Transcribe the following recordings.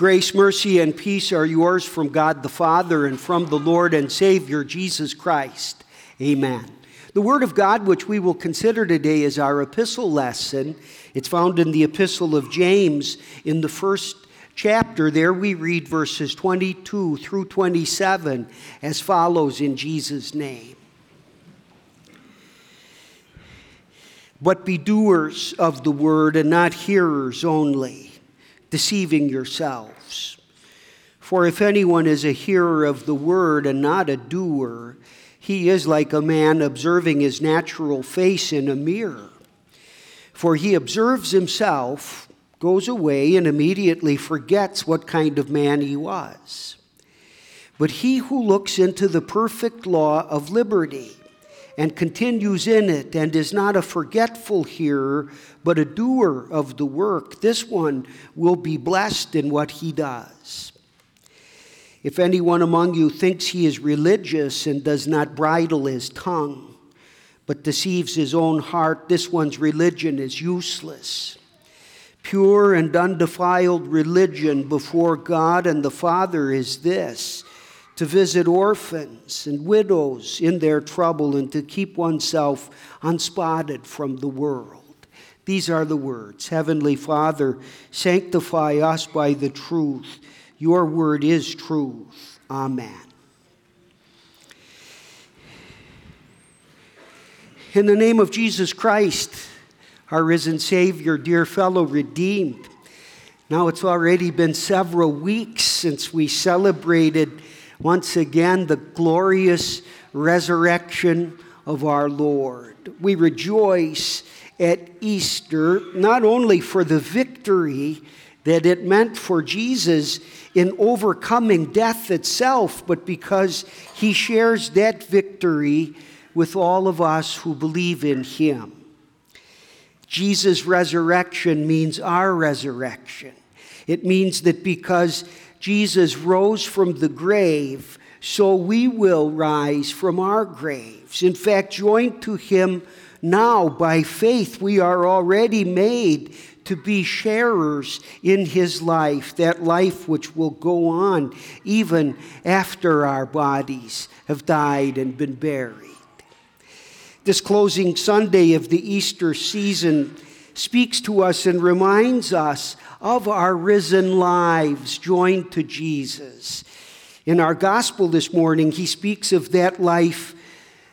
Grace, mercy, and peace are yours from God the Father and from the Lord and Savior Jesus Christ. Amen. The Word of God, which we will consider today, is our epistle lesson. It's found in the epistle of James in the first chapter. There we read verses 22 through 27 as follows in Jesus' name. But be doers of the word and not hearers only deceiving yourselves. For if anyone is a hearer of the word and not a doer, he is like a man observing his natural face in a mirror. For he observes himself, goes away, and immediately forgets what kind of man he was. But he who looks into the perfect law of liberty, and continues in it and is not a forgetful hearer, but a doer of the work, this one will be blessed in what he does. If anyone among you thinks he is religious and does not bridle his tongue, but deceives his own heart, this one's religion is useless. Pure and undefiled religion before God and the Father is this to visit orphans and widows in their trouble and to keep oneself unspotted from the world. These are the words Heavenly Father, sanctify us by the truth. Your word is truth. Amen. In the name of Jesus Christ, our risen Savior, dear fellow redeemed, now it's already been several weeks since we celebrated once again the glorious resurrection of our Lord. We rejoice at Easter not only for the victory that it meant for Jesus in overcoming death itself, but because he shares that victory with all of us who believe in him. Jesus' resurrection means our resurrection. It means that because Jesus rose from the grave, so we will rise from our graves. In fact, joined to him now by faith, we are already made to be sharers in his life, that life which will go on even after our bodies have died and been buried. This closing Sunday of the Easter season speaks to us and reminds us of our risen lives joined to Jesus. In our gospel this morning, he speaks of that life,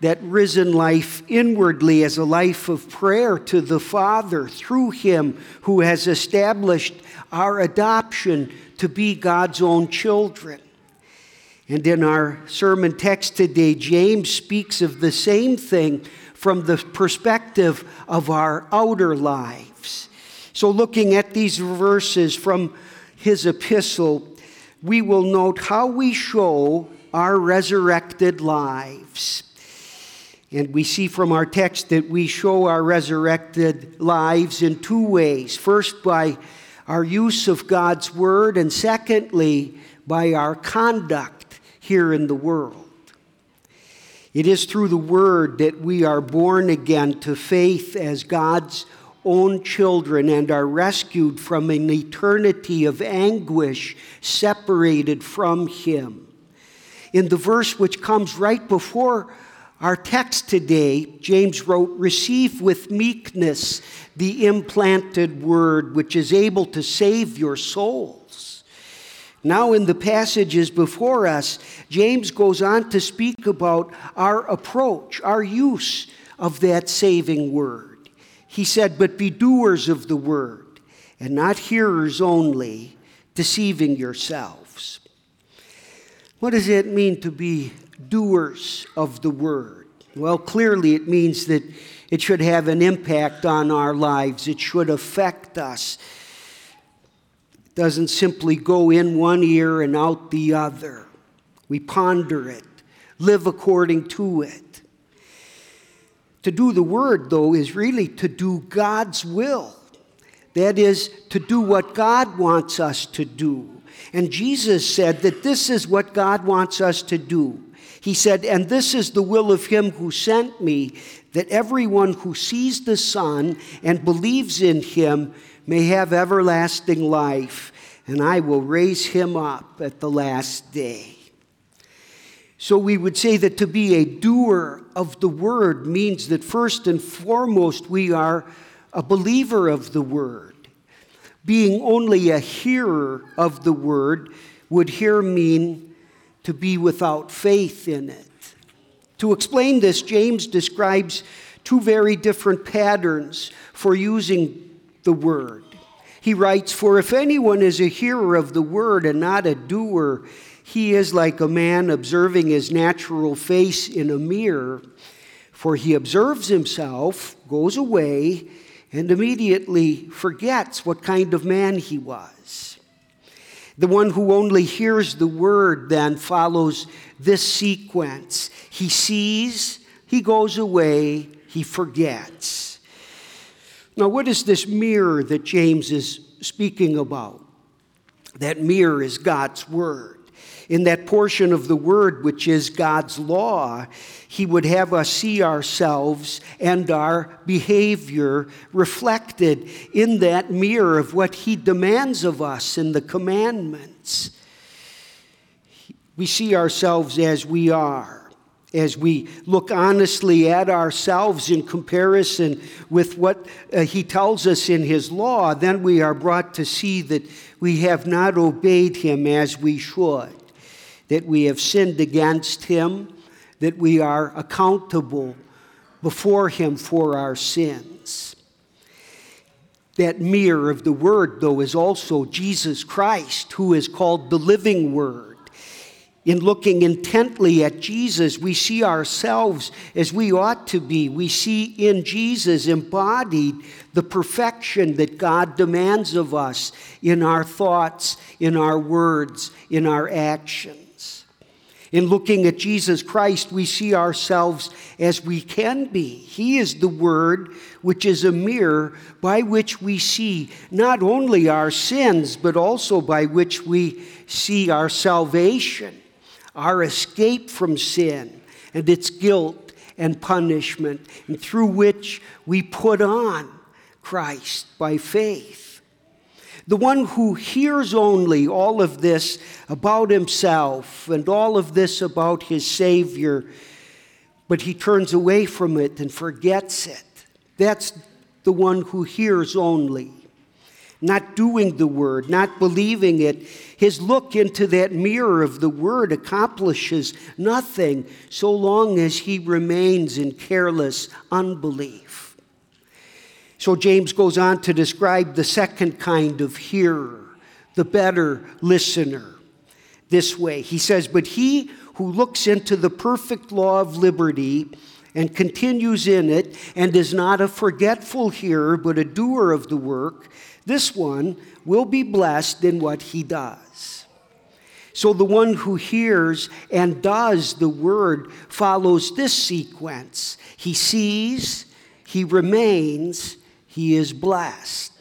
that risen life inwardly as a life of prayer to the Father through him who has established our adoption to be God's own children. And in our sermon text today, James speaks of the same thing from the perspective of our outer lives. So, looking at these verses from his epistle, we will note how we show our resurrected lives. And we see from our text that we show our resurrected lives in two ways. First, by our use of God's word, and secondly, by our conduct here in the world. It is through the word that we are born again to faith as God's own children and are rescued from an eternity of anguish separated from Him. In the verse which comes right before our text today, James wrote, Receive with meekness the implanted word which is able to save your souls. Now, in the passages before us, James goes on to speak about our approach, our use of that saving word. He said, But be doers of the word, and not hearers only, deceiving yourselves. What does it mean to be doers of the word? Well, clearly it means that it should have an impact on our lives, it should affect us. Doesn't simply go in one ear and out the other. We ponder it, live according to it. To do the word, though, is really to do God's will. That is, to do what God wants us to do. And Jesus said that this is what God wants us to do. He said, And this is the will of him who sent me, that everyone who sees the Son and believes in him may have everlasting life, and I will raise him up at the last day. So we would say that to be a doer of the word means that first and foremost we are a believer of the word. Being only a hearer of the word would here mean to be without faith in it. To explain this, James describes two very different patterns for using the word. He writes, For if anyone is a hearer of the word and not a doer, he is like a man observing his natural face in a mirror, for he observes himself, goes away, and immediately forgets what kind of man he was. The one who only hears the word then follows this sequence. He sees, he goes away, he forgets. Now, what is this mirror that James is speaking about? That mirror is God's word in that portion of the word which is God's law, he would have us see ourselves and our behavior reflected in that mirror of what he demands of us in the commandments. We see ourselves as we are as we look honestly at ourselves in comparison with what uh, he tells us in his law, then we are brought to see that we have not obeyed him as we should that we have sinned against him, that we are accountable before him for our sins. That mirror of the Word, though, is also Jesus Christ, who is called the living Word. In looking intently at Jesus, we see ourselves as we ought to be. We see in Jesus embodied the perfection that God demands of us in our thoughts, in our words, in our actions. In looking at Jesus Christ, we see ourselves as we can be. He is the Word, which is a mirror by which we see not only our sins, but also by which we see our salvation, our escape from sin and its guilt and punishment, and through which we put on Christ by faith. The one who hears only all of this about himself and all of this about his Savior, but he turns away from it and forgets it. That's the one who hears only, not doing the word, not believing it. His look into that mirror of the word accomplishes nothing so long as he remains in careless unbelief. So James goes on to describe the second kind of hearer, the better listener, this way. He says, But he who looks into the perfect law of liberty and continues in it and is not a forgetful hearer, but a doer of the work, this one will be blessed in what he does. So the one who hears and does the word follows this sequence. He sees, he remains, he is blessed.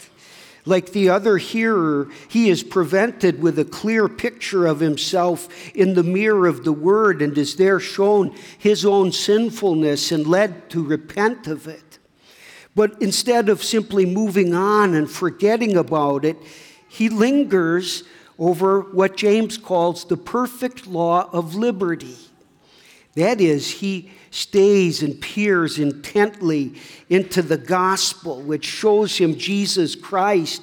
Like the other hearer, he is prevented with a clear picture of himself in the mirror of the word and is there shown his own sinfulness and led to repent of it. But instead of simply moving on and forgetting about it, he lingers over what James calls the perfect law of liberty. That is, he stays and peers intently into the gospel, which shows him Jesus Christ,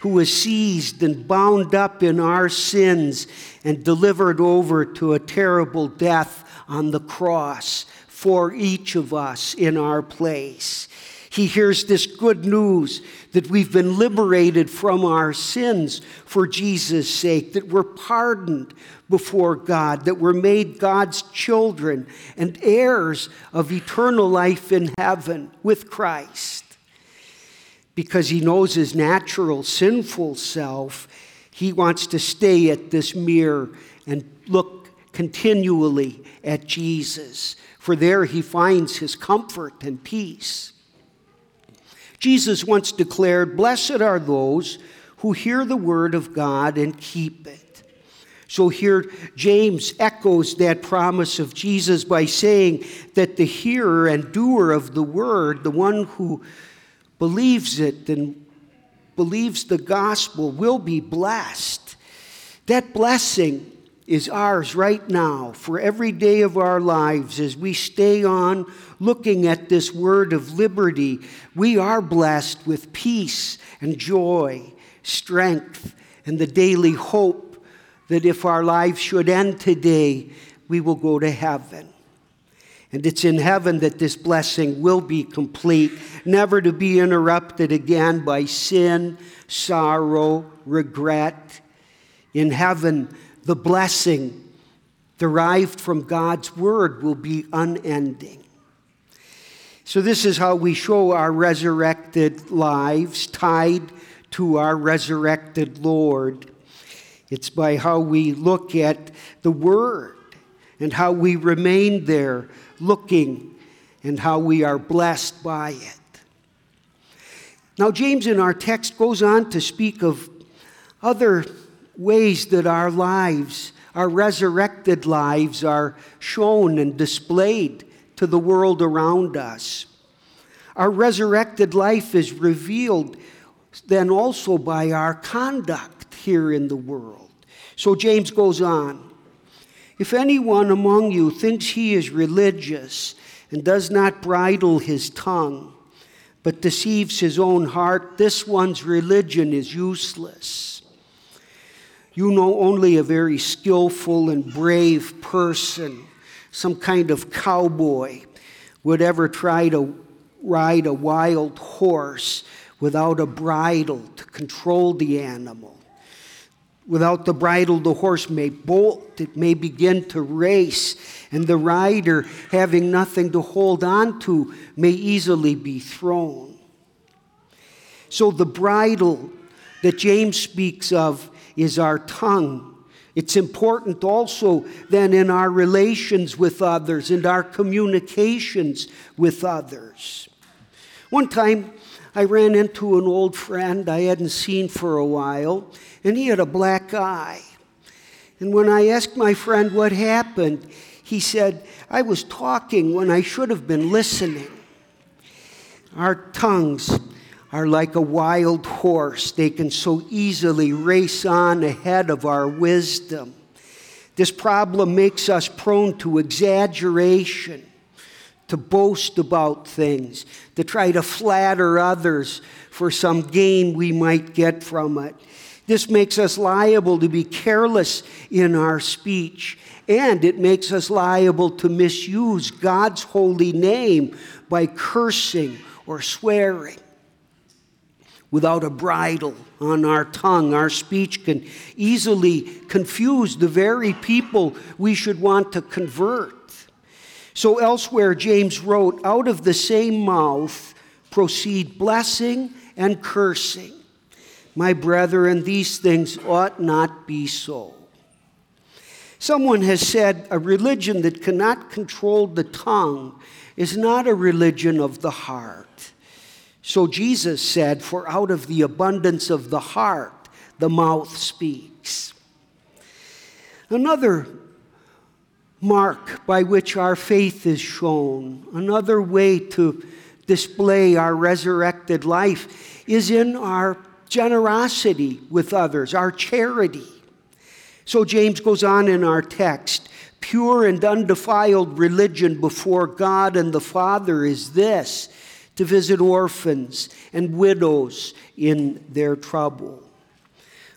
who was seized and bound up in our sins and delivered over to a terrible death on the cross for each of us in our place. He hears this good news that we've been liberated from our sins for Jesus' sake, that we're pardoned before God, that we're made God's children and heirs of eternal life in heaven with Christ. Because he knows his natural sinful self, he wants to stay at this mirror and look continually at Jesus, for there he finds his comfort and peace. Jesus once declared, Blessed are those who hear the word of God and keep it. So here, James echoes that promise of Jesus by saying that the hearer and doer of the word, the one who believes it and believes the gospel, will be blessed. That blessing is ours right now for every day of our lives as we stay on looking at this word of liberty. We are blessed with peace and joy, strength, and the daily hope that if our lives should end today, we will go to heaven. And it's in heaven that this blessing will be complete, never to be interrupted again by sin, sorrow, regret. In heaven, the blessing derived from God's word will be unending. So, this is how we show our resurrected lives tied to our resurrected Lord. It's by how we look at the Word and how we remain there looking and how we are blessed by it. Now, James in our text goes on to speak of other ways that our lives, our resurrected lives, are shown and displayed to the world around us. Our resurrected life is revealed then also by our conduct here in the world. So James goes on If anyone among you thinks he is religious and does not bridle his tongue, but deceives his own heart, this one's religion is useless. You know only a very skillful and brave person, some kind of cowboy, would ever try to ride a wild horse without a bridle to control the animal. Without the bridle, the horse may bolt, it may begin to race, and the rider, having nothing to hold on to, may easily be thrown. So, the bridle that James speaks of is our tongue. It's important also then in our relations with others and our communications with others. One time, I ran into an old friend I hadn't seen for a while, and he had a black eye. And when I asked my friend what happened, he said, I was talking when I should have been listening. Our tongues are like a wild horse. They can so easily race on ahead of our wisdom. This problem makes us prone to exaggeration, to boast about things, to try to flatter others for some gain we might get from it. This makes us liable to be careless in our speech, and it makes us liable to misuse God's holy name by cursing or swearing without a bridle on our tongue. Our speech can easily confuse the very people we should want to convert. So, elsewhere, James wrote, Out of the same mouth proceed blessing and cursing. My brethren, these things ought not be so. Someone has said a religion that cannot control the tongue is not a religion of the heart. So Jesus said, For out of the abundance of the heart, the mouth speaks. Another mark by which our faith is shown, another way to display our resurrected life, is in our generosity with others, our charity. So James goes on in our text pure and undefiled religion before God and the Father is this to visit orphans and widows in their trouble.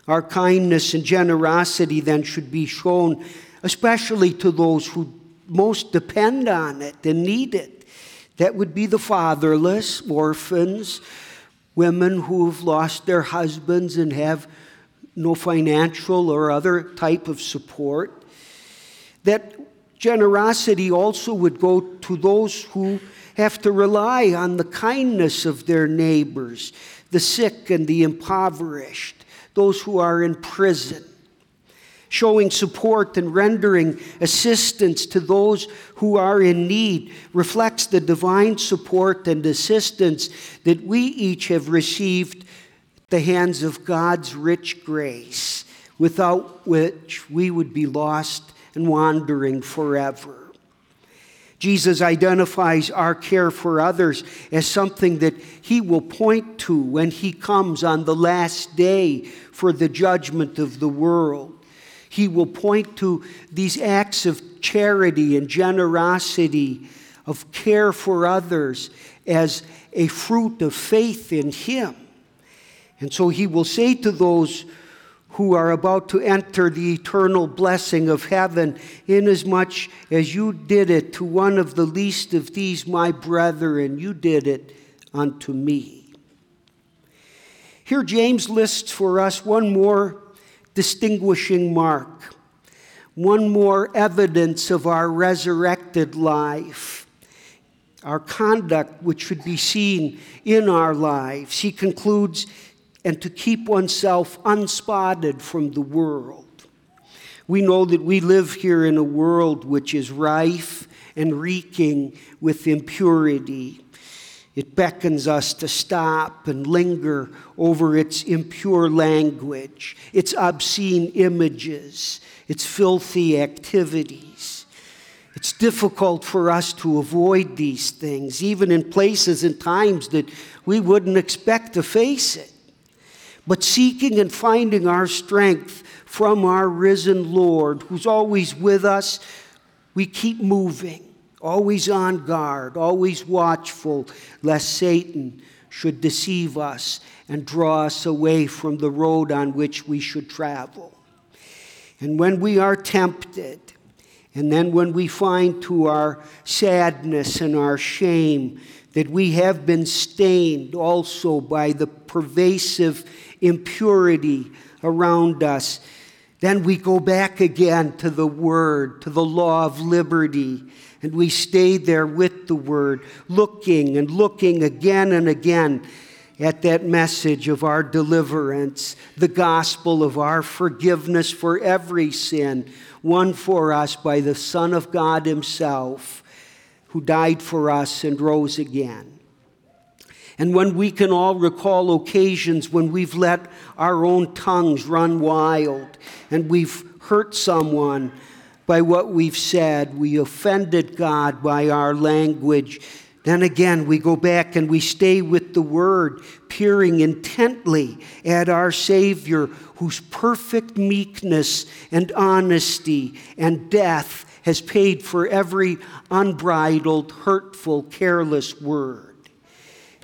Our kindness and generosity then should be shown, especially to those who most depend on it and need it. That would be the fatherless, orphans, women who have lost their husbands and have no financial or other type of support. That generosity also would go to those who have to rely on the kindness of their neighbors, the sick and the impoverished, those who are in prison. Showing support and rendering assistance to those who are in need reflects the divine support and assistance that we each have received the hands of God's rich grace, without which we would be lost and wandering forever. Jesus identifies our care for others as something that he will point to when he comes on the last day for the judgment of the world. He will point to these acts of charity and generosity, of care for others, as a fruit of faith in Him. And so He will say to those who are about to enter the eternal blessing of heaven, inasmuch as you did it to one of the least of these, my brethren, you did it unto me. Here, James lists for us one more distinguishing mark, one more evidence of our resurrected life, our conduct which should be seen in our lives. He concludes, and to keep oneself unspotted from the world. We know that we live here in a world which is rife and reeking with impurity. It beckons us to stop and linger over its impure language, its obscene images, its filthy activities. It's difficult for us to avoid these things, even in places and times that we wouldn't expect to face it. But seeking and finding our strength from our risen Lord, who's always with us, we keep moving always on guard, always watchful, lest Satan should deceive us and draw us away from the road on which we should travel. And when we are tempted, and then when we find to our sadness and our shame that we have been stained also by the pervasive impurity around us, then we go back again to the Word, to the law of liberty, and we stay there with the Word, looking and looking again and again at that message of our deliverance, the gospel of our forgiveness for every sin, won for us by the Son of God Himself, who died for us and rose again. And when we can all recall occasions when we've let our own tongues run wild and we've hurt someone by what we've said, we offended God by our language. Then again, we go back and we stay with the Word, peering intently at our Savior, whose perfect meekness and honesty and death has paid for every unbridled, hurtful, careless word.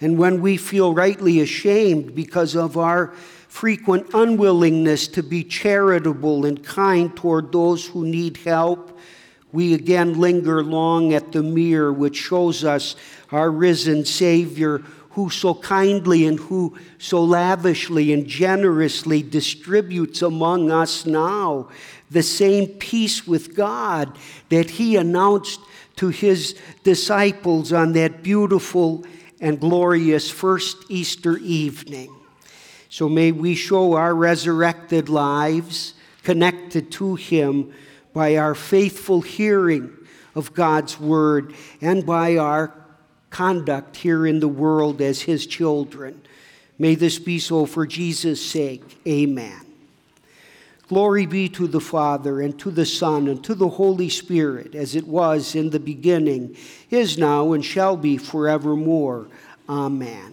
And when we feel rightly ashamed because of our frequent unwillingness to be charitable and kind toward those who need help, we again linger long at the mirror which shows us our risen Savior who so kindly and who so lavishly and generously distributes among us now the same peace with God that he announced to his disciples on that beautiful and glorious first Easter evening. So may we show our resurrected lives connected to Him by our faithful hearing of God's Word and by our conduct here in the world as His children. May this be so for Jesus' sake. Amen. Glory be to the Father, and to the Son, and to the Holy Spirit, as it was in the beginning, is now, and shall be forevermore. Amen.